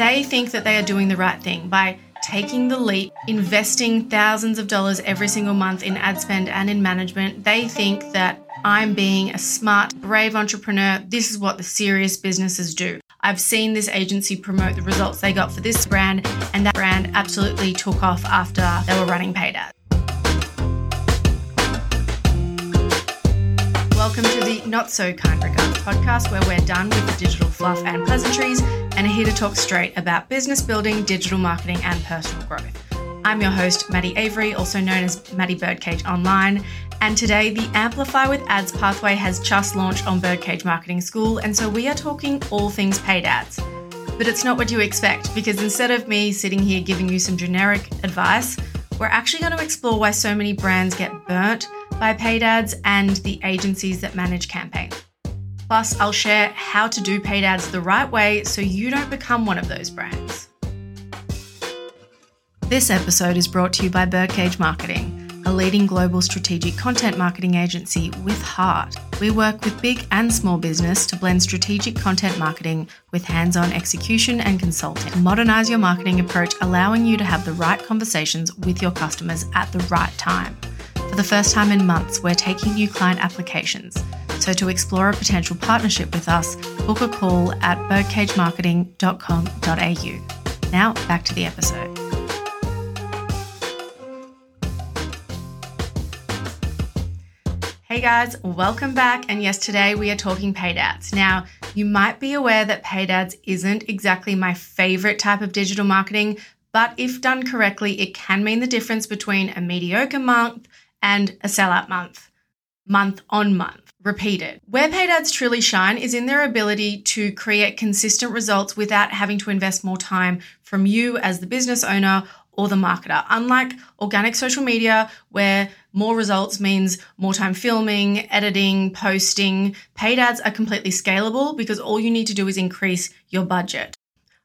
They think that they are doing the right thing by taking the leap, investing thousands of dollars every single month in ad spend and in management. They think that I'm being a smart, brave entrepreneur. This is what the serious businesses do. I've seen this agency promote the results they got for this brand, and that brand absolutely took off after they were running paid ads. Welcome to the Not So Kind Regards podcast, where we're done with the digital fluff and pleasantries and are here to talk straight about business building, digital marketing, and personal growth. I'm your host, Maddie Avery, also known as Maddie Birdcage Online. And today, the Amplify with Ads pathway has just launched on Birdcage Marketing School, and so we are talking all things paid ads. But it's not what you expect, because instead of me sitting here giving you some generic advice, we're actually going to explore why so many brands get burnt by paid ads and the agencies that manage campaigns. Plus, I'll share how to do paid ads the right way so you don't become one of those brands. This episode is brought to you by Birdcage Marketing, a leading global strategic content marketing agency with heart. We work with big and small business to blend strategic content marketing with hands on execution and consulting. Modernize your marketing approach, allowing you to have the right conversations with your customers at the right time. For the first time in months, we're taking new client applications. So to explore a potential partnership with us, book a call at birdcagemarketing.com.au. Now, back to the episode. Hey guys, welcome back. And yes, today we are talking paid ads. Now, you might be aware that paid ads isn't exactly my favorite type of digital marketing, but if done correctly, it can mean the difference between a mediocre month and a sellout month, month on month, repeated. Where paid ads truly shine is in their ability to create consistent results without having to invest more time from you as the business owner or the marketer. Unlike organic social media, where more results means more time filming, editing, posting, paid ads are completely scalable because all you need to do is increase your budget.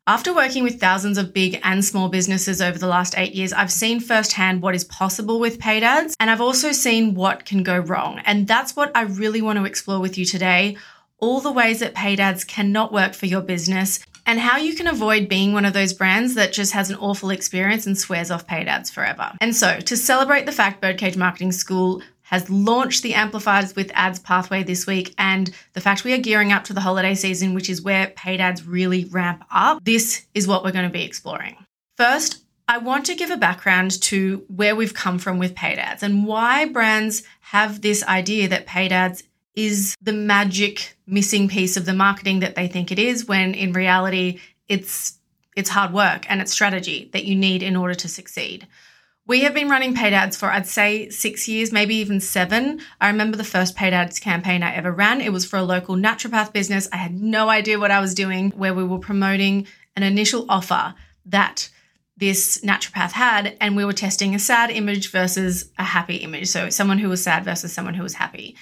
After working with thousands of big and small businesses over the last eight years, I've seen firsthand what is possible with paid ads, and I've also seen what can go wrong. And that's what I really want to explore with you today all the ways that paid ads cannot work for your business and how you can avoid being one of those brands that just has an awful experience and swears off paid ads forever. And so, to celebrate the fact Birdcage Marketing School has launched the Amplifiers with Ads pathway this week, and the fact we are gearing up to the holiday season, which is where paid ads really ramp up, this is what we're going to be exploring. First, I want to give a background to where we've come from with paid ads and why brands have this idea that paid ads is the magic missing piece of the marketing that they think it is when in reality it's it's hard work and it's strategy that you need in order to succeed. We have been running paid ads for, I'd say, six years, maybe even seven. I remember the first paid ads campaign I ever ran. It was for a local naturopath business. I had no idea what I was doing, where we were promoting an initial offer that this naturopath had, and we were testing a sad image versus a happy image. So, someone who was sad versus someone who was happy.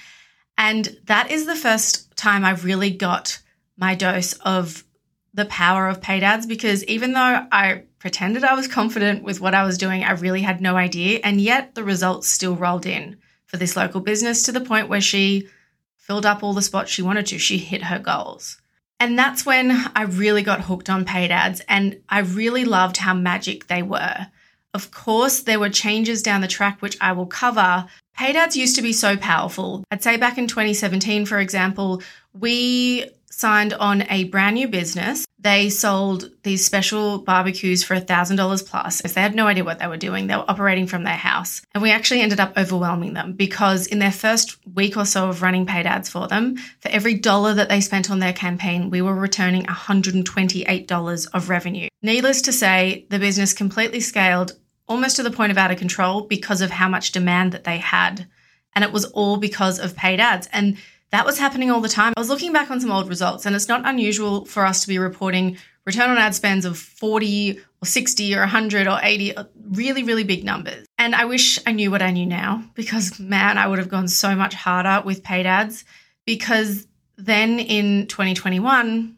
And that is the first time I've really got my dose of the power of paid ads because even though I pretended I was confident with what I was doing, I really had no idea. And yet the results still rolled in for this local business to the point where she filled up all the spots she wanted to. She hit her goals. And that's when I really got hooked on paid ads and I really loved how magic they were. Of course, there were changes down the track, which I will cover. Paid ads used to be so powerful. I'd say back in 2017, for example, we signed on a brand new business. They sold these special barbecues for $1,000 plus. If they had no idea what they were doing. They were operating from their house. And we actually ended up overwhelming them because in their first week or so of running paid ads for them, for every dollar that they spent on their campaign, we were returning $128 of revenue. Needless to say, the business completely scaled almost to the point of out of control because of how much demand that they had. And it was all because of paid ads. And that was happening all the time. I was looking back on some old results, and it's not unusual for us to be reporting return on ad spends of 40 or 60 or 100 or 80, uh, really, really big numbers. And I wish I knew what I knew now because, man, I would have gone so much harder with paid ads because then in 2021,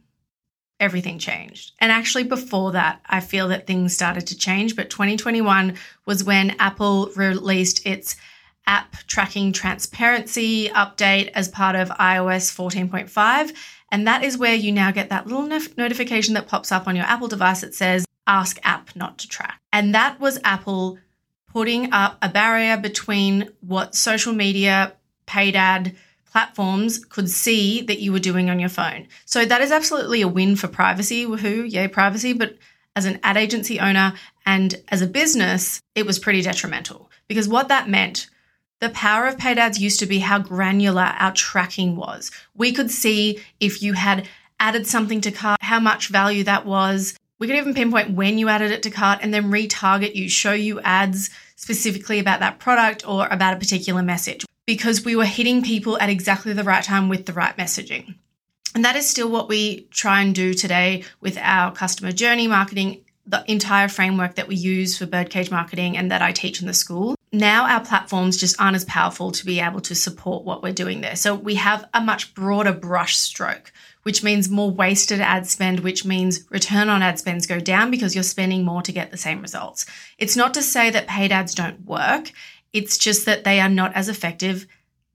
everything changed. And actually, before that, I feel that things started to change. But 2021 was when Apple released its app tracking transparency update as part of iOS 14.5. And that is where you now get that little notification that pops up on your Apple device that says, ask app not to track. And that was Apple putting up a barrier between what social media, paid ad, platforms could see that you were doing on your phone. So that is absolutely a win for privacy. Woohoo, yay, privacy. But as an ad agency owner and as a business, it was pretty detrimental because what that meant the power of paid ads used to be how granular our tracking was. We could see if you had added something to cart, how much value that was. We could even pinpoint when you added it to cart and then retarget you, show you ads specifically about that product or about a particular message because we were hitting people at exactly the right time with the right messaging. And that is still what we try and do today with our customer journey marketing, the entire framework that we use for birdcage marketing and that I teach in the school now our platforms just aren't as powerful to be able to support what we're doing there. So we have a much broader brush stroke, which means more wasted ad spend, which means return on ad spends go down because you're spending more to get the same results. It's not to say that paid ads don't work, it's just that they are not as effective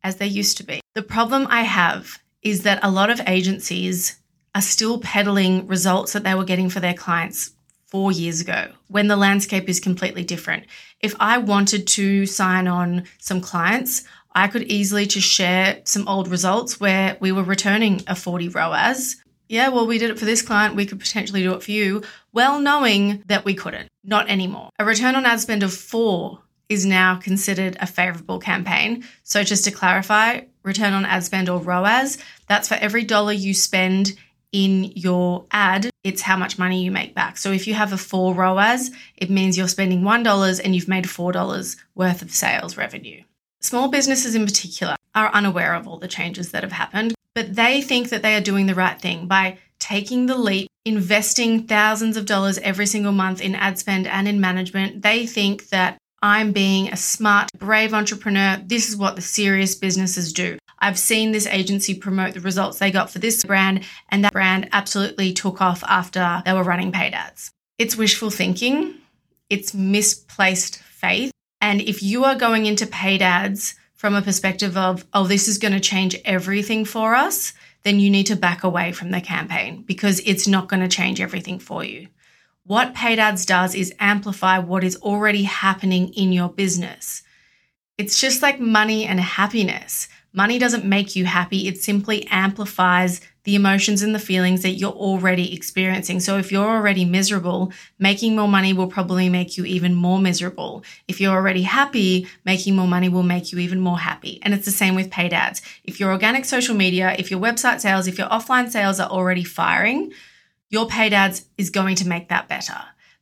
as they used to be. The problem I have is that a lot of agencies are still peddling results that they were getting for their clients four years ago when the landscape is completely different. If I wanted to sign on some clients, I could easily just share some old results where we were returning a 40 ROAS. Yeah, well, we did it for this client. We could potentially do it for you, well knowing that we couldn't. Not anymore. A return on ad spend of four is now considered a favorable campaign. So, just to clarify, return on ad spend or ROAS, that's for every dollar you spend in your ad, it's how much money you make back. So if you have a four ROAS, it means you're spending $1 and you've made $4 worth of sales revenue. Small businesses in particular are unaware of all the changes that have happened, but they think that they are doing the right thing by taking the leap, investing thousands of dollars every single month in ad spend and in management. They think that I'm being a smart, brave entrepreneur. This is what the serious businesses do. I've seen this agency promote the results they got for this brand, and that brand absolutely took off after they were running paid ads. It's wishful thinking, it's misplaced faith. And if you are going into paid ads from a perspective of, oh, this is going to change everything for us, then you need to back away from the campaign because it's not going to change everything for you. What paid ads does is amplify what is already happening in your business. It's just like money and happiness. Money doesn't make you happy, it simply amplifies the emotions and the feelings that you're already experiencing. So if you're already miserable, making more money will probably make you even more miserable. If you're already happy, making more money will make you even more happy. And it's the same with paid ads. If your organic social media, if your website sales, if your offline sales are already firing, your paid ads is going to make that better.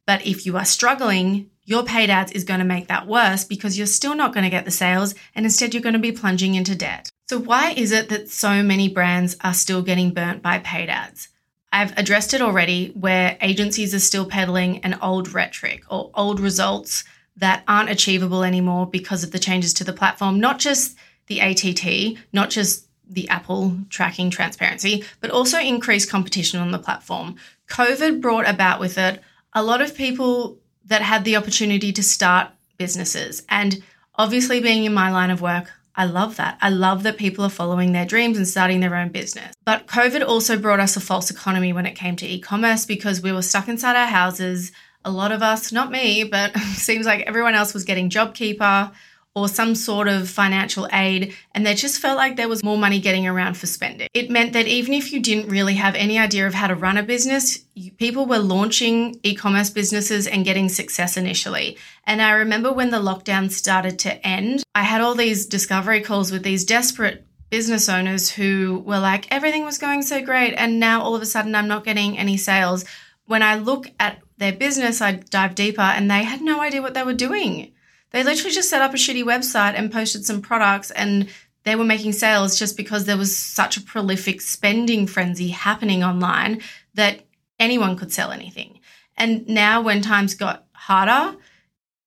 But if you are struggling, your paid ads is going to make that worse because you're still not going to get the sales and instead you're going to be plunging into debt. So, why is it that so many brands are still getting burnt by paid ads? I've addressed it already where agencies are still peddling an old rhetoric or old results that aren't achievable anymore because of the changes to the platform, not just the ATT, not just the Apple tracking transparency, but also increased competition on the platform. COVID brought about with it a lot of people that had the opportunity to start businesses. And obviously, being in my line of work, I love that. I love that people are following their dreams and starting their own business. But COVID also brought us a false economy when it came to e commerce because we were stuck inside our houses. A lot of us, not me, but seems like everyone else was getting JobKeeper or some sort of financial aid, and they just felt like there was more money getting around for spending. It meant that even if you didn't really have any idea of how to run a business, people were launching e commerce businesses and getting success initially. And I remember when the lockdown started to end, I had all these discovery calls with these desperate business owners who were like, everything was going so great, and now all of a sudden I'm not getting any sales. When I look at their business, I dive deeper, and they had no idea what they were doing they literally just set up a shitty website and posted some products and they were making sales just because there was such a prolific spending frenzy happening online that anyone could sell anything. And now, when times got harder,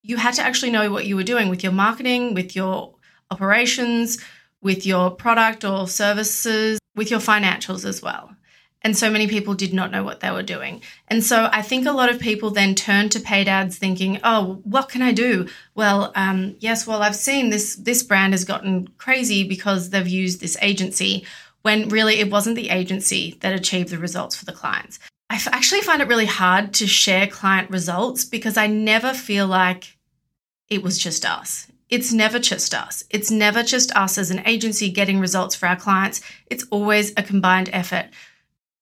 you had to actually know what you were doing with your marketing, with your operations, with your product or services, with your financials as well. And so many people did not know what they were doing. And so I think a lot of people then turned to paid ads thinking, oh, what can I do? Well, um, yes, well, I've seen this, this brand has gotten crazy because they've used this agency. when really it wasn't the agency that achieved the results for the clients. I actually find it really hard to share client results because I never feel like it was just us. It's never just us. It's never just us as an agency getting results for our clients. It's always a combined effort.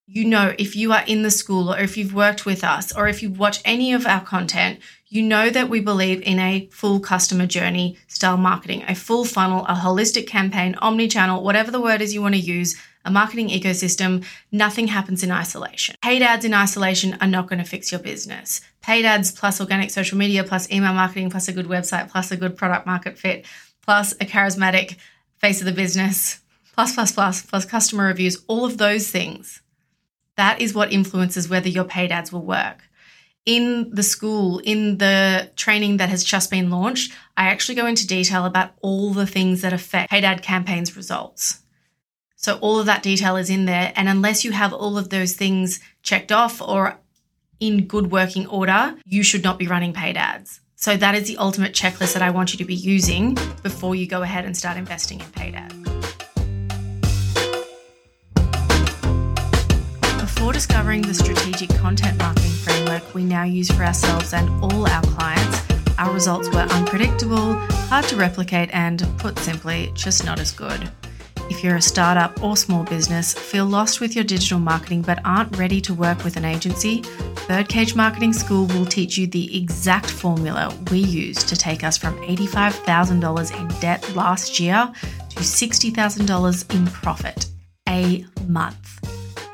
You know, if you are in the school or if you've worked with us or if you watch any of our content, you know that we believe in a full customer journey style marketing, a full funnel, a holistic campaign, omni channel, whatever the word is you want to use a marketing ecosystem, nothing happens in isolation. Paid ads in isolation are not going to fix your business. Paid ads plus organic social media plus email marketing plus a good website plus a good product market fit plus a charismatic face of the business plus plus plus plus customer reviews, all of those things. That is what influences whether your paid ads will work. In the school, in the training that has just been launched, I actually go into detail about all the things that affect paid ad campaigns results. So all of that detail is in there. And unless you have all of those things checked off or in good working order, you should not be running paid ads. So that is the ultimate checklist that I want you to be using before you go ahead and start investing in paid ads. Before discovering the strategic content marketing framework we now use for ourselves and all our clients, our results were unpredictable, hard to replicate, and put simply, just not as good. If you're a startup or small business, feel lost with your digital marketing but aren't ready to work with an agency, Birdcage Marketing School will teach you the exact formula we used to take us from $85,000 in debt last year to $60,000 in profit a month.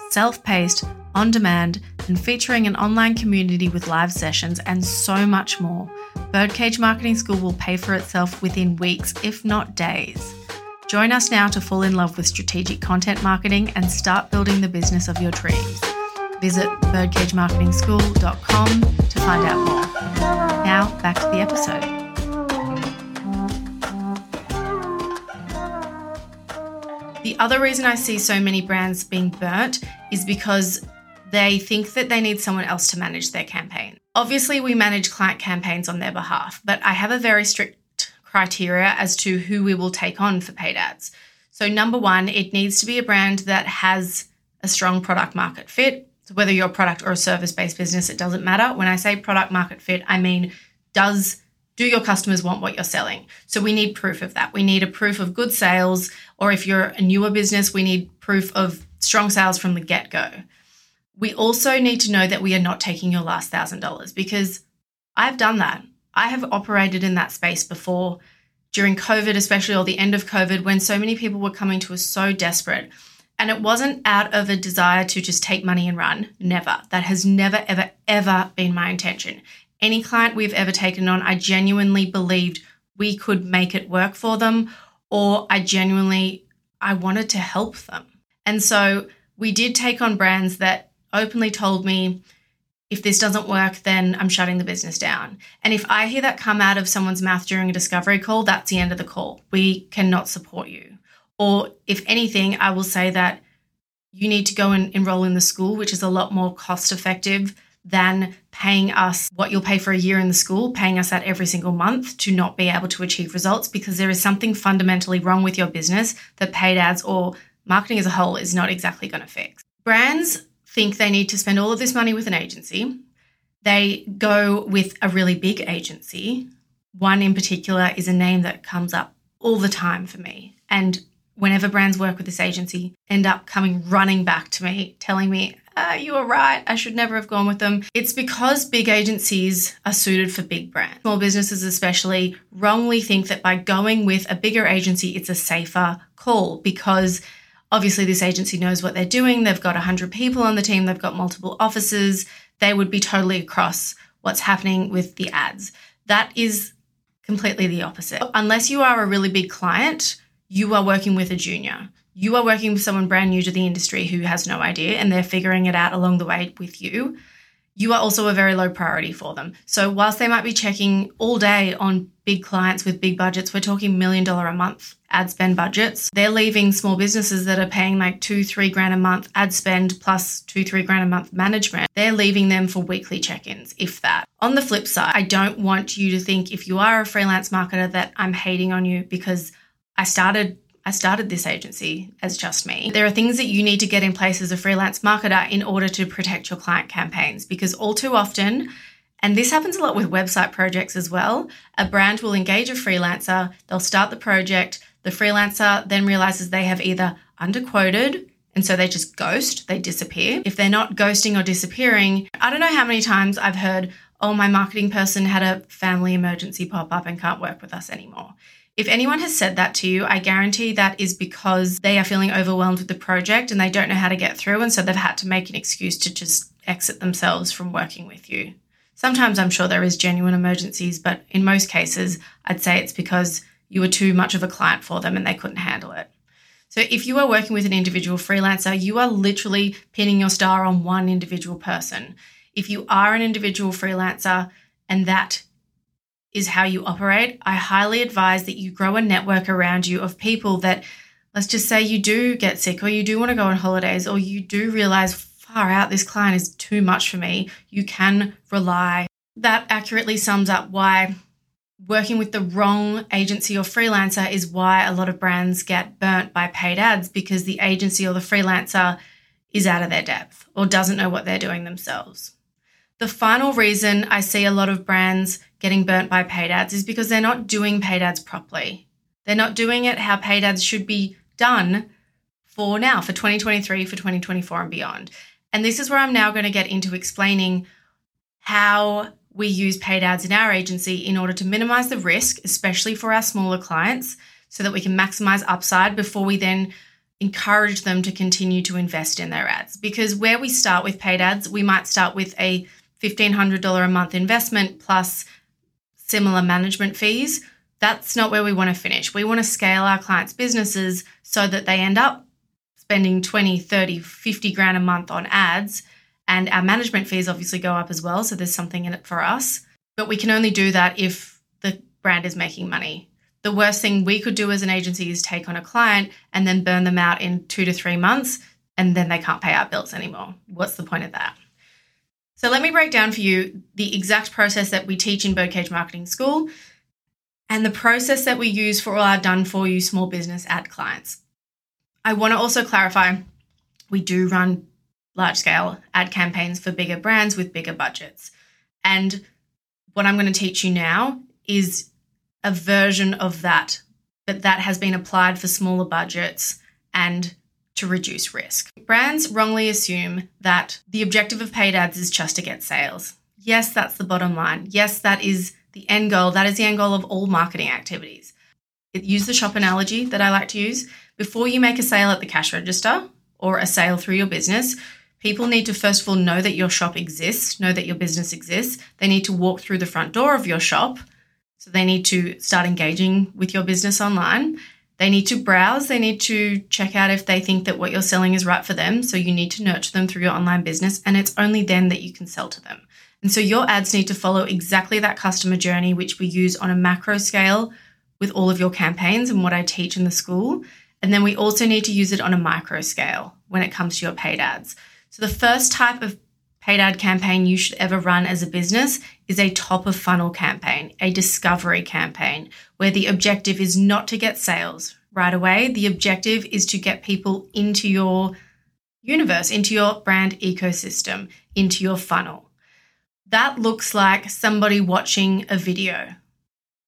Self paced, on demand, and featuring an online community with live sessions and so much more. Birdcage Marketing School will pay for itself within weeks, if not days. Join us now to fall in love with strategic content marketing and start building the business of your dreams. Visit birdcagemarketingschool.com to find out more. Now, back to the episode. The other reason I see so many brands being burnt is because they think that they need someone else to manage their campaign. Obviously, we manage client campaigns on their behalf, but I have a very strict criteria as to who we will take on for paid ads. So, number one, it needs to be a brand that has a strong product market fit. So, whether you're a product or a service based business, it doesn't matter. When I say product market fit, I mean, does do your customers want what you're selling? So we need proof of that. We need a proof of good sales, or if you're a newer business, we need proof of strong sales from the get go. We also need to know that we are not taking your last thousand dollars because I've done that. I have operated in that space before during COVID, especially, or the end of COVID, when so many people were coming to us so desperate. And it wasn't out of a desire to just take money and run. Never. That has never, ever, ever been my intention. Any client we've ever taken on, I genuinely believed we could make it work for them, or I genuinely I wanted to help them. And so we did take on brands that openly told me, if this doesn't work, then I'm shutting the business down. And if I hear that come out of someone's mouth during a discovery call, that's the end of the call. We cannot support you. Or if anything, I will say that you need to go and enroll in the school, which is a lot more cost effective than paying us what you'll pay for a year in the school, paying us that every single month to not be able to achieve results because there is something fundamentally wrong with your business that paid ads or marketing as a whole is not exactly going to fix. Brands think they need to spend all of this money with an agency. They go with a really big agency. One in particular is a name that comes up all the time for me. And whenever brands work with this agency, end up coming running back to me, telling me, ah, you were right. I should never have gone with them. It's because big agencies are suited for big brands. Small businesses, especially, wrongly think that by going with a bigger agency, it's a safer call because Obviously, this agency knows what they're doing. They've got 100 people on the team, they've got multiple offices. They would be totally across what's happening with the ads. That is completely the opposite. Unless you are a really big client, you are working with a junior. You are working with someone brand new to the industry who has no idea and they're figuring it out along the way with you you are also a very low priority for them. So, whilst they might be checking all day on big clients with big budgets, we're talking million dollar a month ad spend budgets. They're leaving small businesses that are paying like two, three grand a month ad spend plus two, three grand a month management. They're leaving them for weekly check ins, if that. On the flip side, I don't want you to think if you are a freelance marketer that I'm hating on you because I started I started this agency as just me. There are things that you need to get in place as a freelance marketer in order to protect your client campaigns because all too often, and this happens a lot with website projects as well, a brand will engage a freelancer, they'll start the project, the freelancer then realizes they have either underquoted and so they just ghost, they disappear. If they're not ghosting or disappearing, I don't know how many times I've heard, oh, my marketing person had a family emergency pop up and can't work with us anymore. If anyone has said that to you, I guarantee that is because they are feeling overwhelmed with the project and they don't know how to get through. And so they've had to make an excuse to just exit themselves from working with you. Sometimes I'm sure there is genuine emergencies, but in most cases, I'd say it's because you were too much of a client for them and they couldn't handle it. So if you are working with an individual freelancer, you are literally pinning your star on one individual person. If you are an individual freelancer and that is how you operate, I highly advise that you grow a network around you of people that, let's just say, you do get sick or you do want to go on holidays or you do realize far out this client is too much for me. You can rely. That accurately sums up why working with the wrong agency or freelancer is why a lot of brands get burnt by paid ads because the agency or the freelancer is out of their depth or doesn't know what they're doing themselves. The final reason I see a lot of brands getting burnt by paid ads is because they're not doing paid ads properly. They're not doing it how paid ads should be done for now, for 2023, for 2024, and beyond. And this is where I'm now going to get into explaining how we use paid ads in our agency in order to minimize the risk, especially for our smaller clients, so that we can maximize upside before we then encourage them to continue to invest in their ads. Because where we start with paid ads, we might start with a $1,500 a month investment plus similar management fees. That's not where we want to finish. We want to scale our clients' businesses so that they end up spending 20, 30, 50 grand a month on ads. And our management fees obviously go up as well. So there's something in it for us. But we can only do that if the brand is making money. The worst thing we could do as an agency is take on a client and then burn them out in two to three months and then they can't pay our bills anymore. What's the point of that? So let me break down for you the exact process that we teach in Birdcage Marketing School and the process that we use for all our done for you small business ad clients. I want to also clarify we do run large scale ad campaigns for bigger brands with bigger budgets. And what I'm going to teach you now is a version of that, but that has been applied for smaller budgets and to reduce risk. Brands wrongly assume that the objective of paid ads is just to get sales. Yes, that's the bottom line. Yes, that is the end goal. That is the end goal of all marketing activities. Use the shop analogy that I like to use. Before you make a sale at the cash register or a sale through your business, people need to first of all know that your shop exists, know that your business exists. They need to walk through the front door of your shop. So they need to start engaging with your business online. They need to browse, they need to check out if they think that what you're selling is right for them. So you need to nurture them through your online business, and it's only then that you can sell to them. And so your ads need to follow exactly that customer journey, which we use on a macro scale with all of your campaigns and what I teach in the school. And then we also need to use it on a micro scale when it comes to your paid ads. So the first type of paid ad campaign you should ever run as a business is a top of funnel campaign, a discovery campaign, where the objective is not to get sales right away. The objective is to get people into your universe, into your brand ecosystem, into your funnel. That looks like somebody watching a video,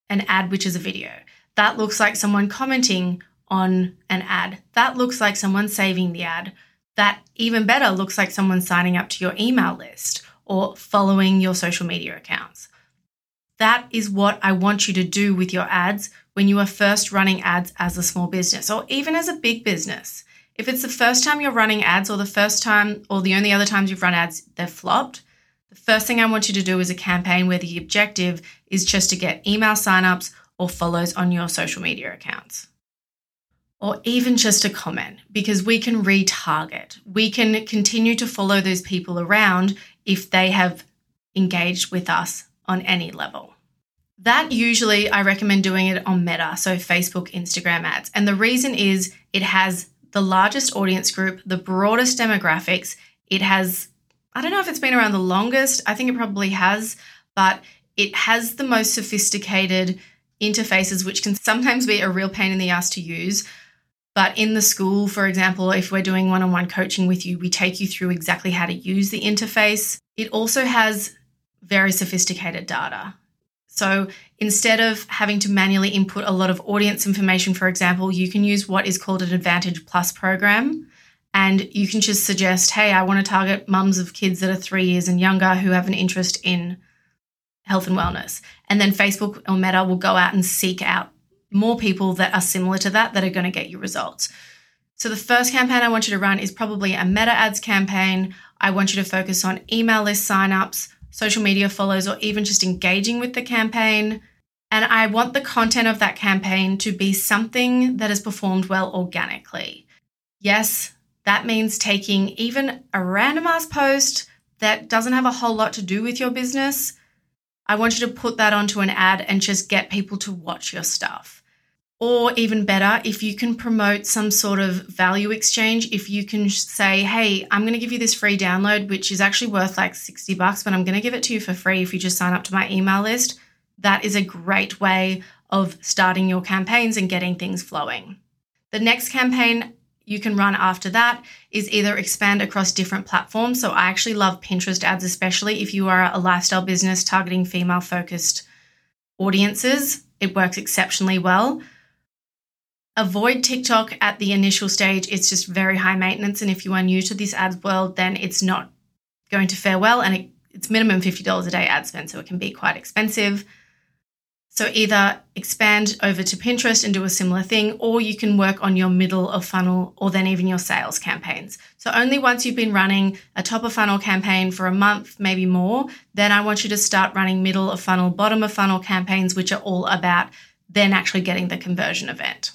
an ad which is a video. That looks like someone commenting on an ad. That looks like someone saving the ad that even better looks like someone signing up to your email list or following your social media accounts. That is what I want you to do with your ads when you are first running ads as a small business or even as a big business. If it's the first time you're running ads or the first time or the only other times you've run ads they've flopped, the first thing I want you to do is a campaign where the objective is just to get email signups or follows on your social media accounts or even just a comment because we can retarget. We can continue to follow those people around if they have engaged with us on any level. That usually I recommend doing it on Meta, so Facebook, Instagram ads. And the reason is it has the largest audience group, the broadest demographics. It has, I don't know if it's been around the longest, I think it probably has, but it has the most sophisticated interfaces, which can sometimes be a real pain in the ass to use But in the school, for example, if we're doing one on one coaching with you, we take you through exactly how to use the interface. It also has very sophisticated data. So instead of having to manually input a lot of audience information, for example, you can use what is called an Advantage Plus program. And you can just suggest, hey, I want to target mums of kids that are three years and younger who have an interest in health and wellness. And then Facebook or Meta will go out and seek out more people that are similar to that that are going to get you results. So the first campaign I want you to run is probably a meta ads campaign. I want you to focus on email list signups, social media follows, or even just engaging with the campaign. And I want the content of that campaign to be something that has performed well organically. Yes, that means taking even a random ass post that doesn't have a whole lot to do with your business. I want you to put that onto an ad and just get people to watch your stuff. Or even better, if you can promote some sort of value exchange, if you can say, hey, I'm going to give you this free download, which is actually worth like 60 bucks, but I'm going to give it to you for free if you just sign up to my email list. That is a great way of starting your campaigns and getting things flowing. The next campaign you can run after that is either expand across different platforms. So I actually love Pinterest ads, especially if you are a lifestyle business targeting female focused audiences. It works exceptionally well avoid TikTok at the initial stage. It's just very high maintenance. And if you are new to this ads world, then it's not going to fare well. And it, it's minimum $50 a day ad spend, so it can be quite expensive. So either expand over to Pinterest and do a similar thing, or you can work on your middle of funnel or then even your sales campaigns. So only once you've been running a top of funnel campaign for a month, maybe more, then I want you to start running middle of funnel, bottom of funnel campaigns, which are all about then actually getting the conversion event.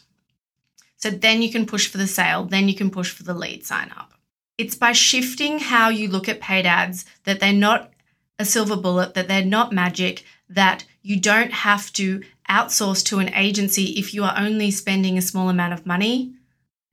So then you can push for the sale, then you can push for the lead sign up. It's by shifting how you look at paid ads that they're not a silver bullet, that they're not magic, that you don't have to outsource to an agency if you are only spending a small amount of money.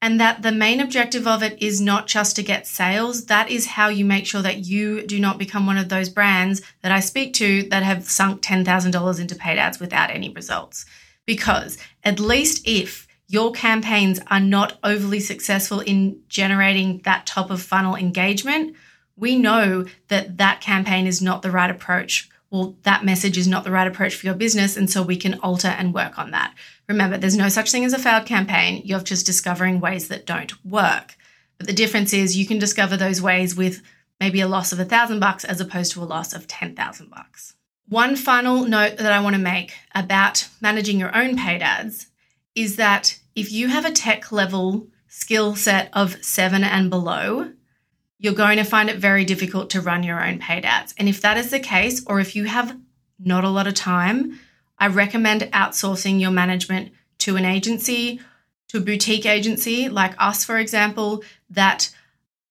And that the main objective of it is not just to get sales. That is how you make sure that you do not become one of those brands that I speak to that have sunk $10,000 into paid ads without any results. Because at least if your campaigns are not overly successful in generating that top of funnel engagement, we know that that campaign is not the right approach. Well, that message is not the right approach for your business. And so we can alter and work on that. Remember, there's no such thing as a failed campaign. You're just discovering ways that don't work. But the difference is you can discover those ways with maybe a loss of a thousand bucks as opposed to a loss of 10,000 bucks. One final note that I want to make about managing your own paid ads is that if you have a tech level skill set of seven and below, you're going to find it very difficult to run your own paid ads. And if that is the case, or if you have not a lot of time, I recommend outsourcing your management to an agency, to a boutique agency like us, for example, that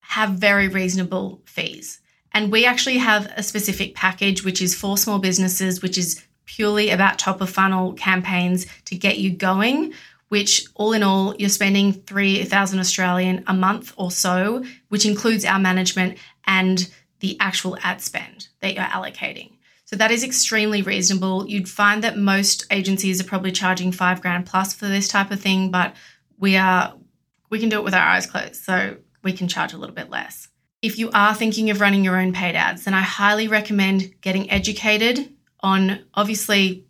have very reasonable fees. And we actually have a specific package, which is for small businesses, which is purely about top of funnel campaigns to get you going, which all in all, you're spending 3,000 Australian a month or so, which includes our management and the actual ad spend that you're allocating. So that is extremely reasonable. You'd find that most agencies are probably charging five grand plus for this type of thing, but we are we can do it with our eyes closed, so we can charge a little bit less. If you are thinking of running your own paid ads, then I highly recommend getting educated on obviously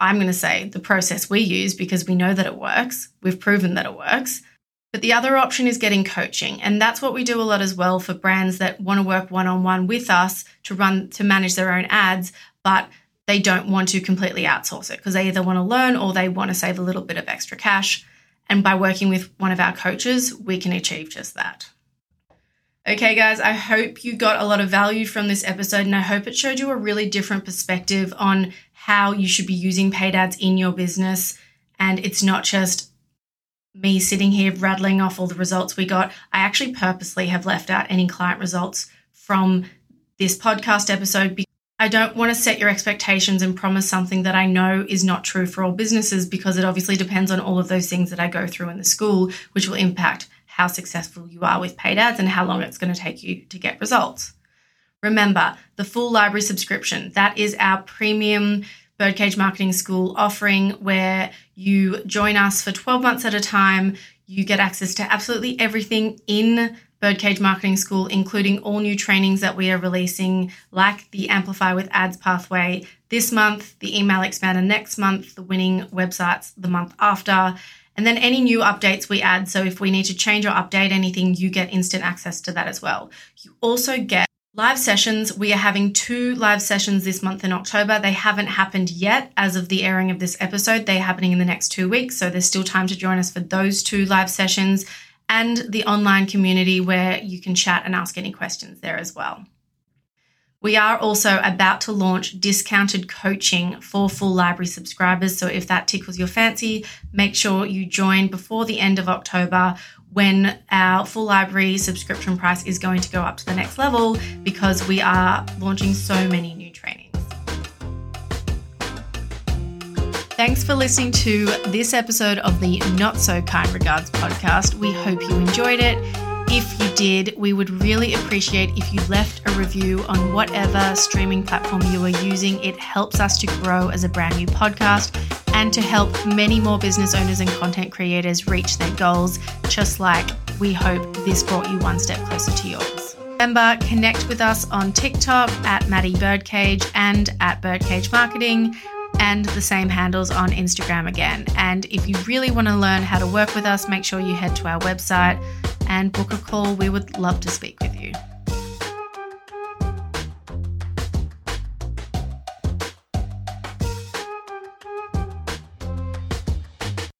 I'm going to say the process we use because we know that it works. We've proven that it works. But the other option is getting coaching. And that's what we do a lot as well for brands that want to work one on one with us to run, to manage their own ads, but they don't want to completely outsource it because they either want to learn or they want to save a little bit of extra cash. And by working with one of our coaches, we can achieve just that. Okay, guys, I hope you got a lot of value from this episode and I hope it showed you a really different perspective on how you should be using paid ads in your business. And it's not just me sitting here rattling off all the results we got. I actually purposely have left out any client results from this podcast episode because I don't want to set your expectations and promise something that I know is not true for all businesses because it obviously depends on all of those things that I go through in the school, which will impact how successful you are with paid ads and how long it's going to take you to get results. Remember, the full library subscription, that is our premium Birdcage Marketing School offering where you join us for 12 months at a time. You get access to absolutely everything in Birdcage Marketing School, including all new trainings that we are releasing, like the Amplify with Ads pathway this month, the email expander next month, the winning websites the month after, and then any new updates we add. So if we need to change or update anything, you get instant access to that as well. You also get live sessions. We are having two live sessions this month in October. They haven't happened yet as of the airing of this episode. They're happening in the next two weeks. So there's still time to join us for those two live sessions and the online community where you can chat and ask any questions there as well. We are also about to launch discounted coaching for full library subscribers. So if that tickles your fancy, make sure you join before the end of October when our full library subscription price is going to go up to the next level because we are launching so many new trainings. Thanks for listening to this episode of the Not So Kind Regards podcast. We hope you enjoyed it. If you did, we would really appreciate if you left a review on whatever streaming platform you are using. It helps us to grow as a brand new podcast and to help many more business owners and content creators reach their goals, just like we hope this brought you one step closer to yours. Remember, connect with us on TikTok at Maddie Birdcage and at Birdcage Marketing and the same handles on Instagram again. And if you really want to learn how to work with us, make sure you head to our website and book a call. We would love to speak with you.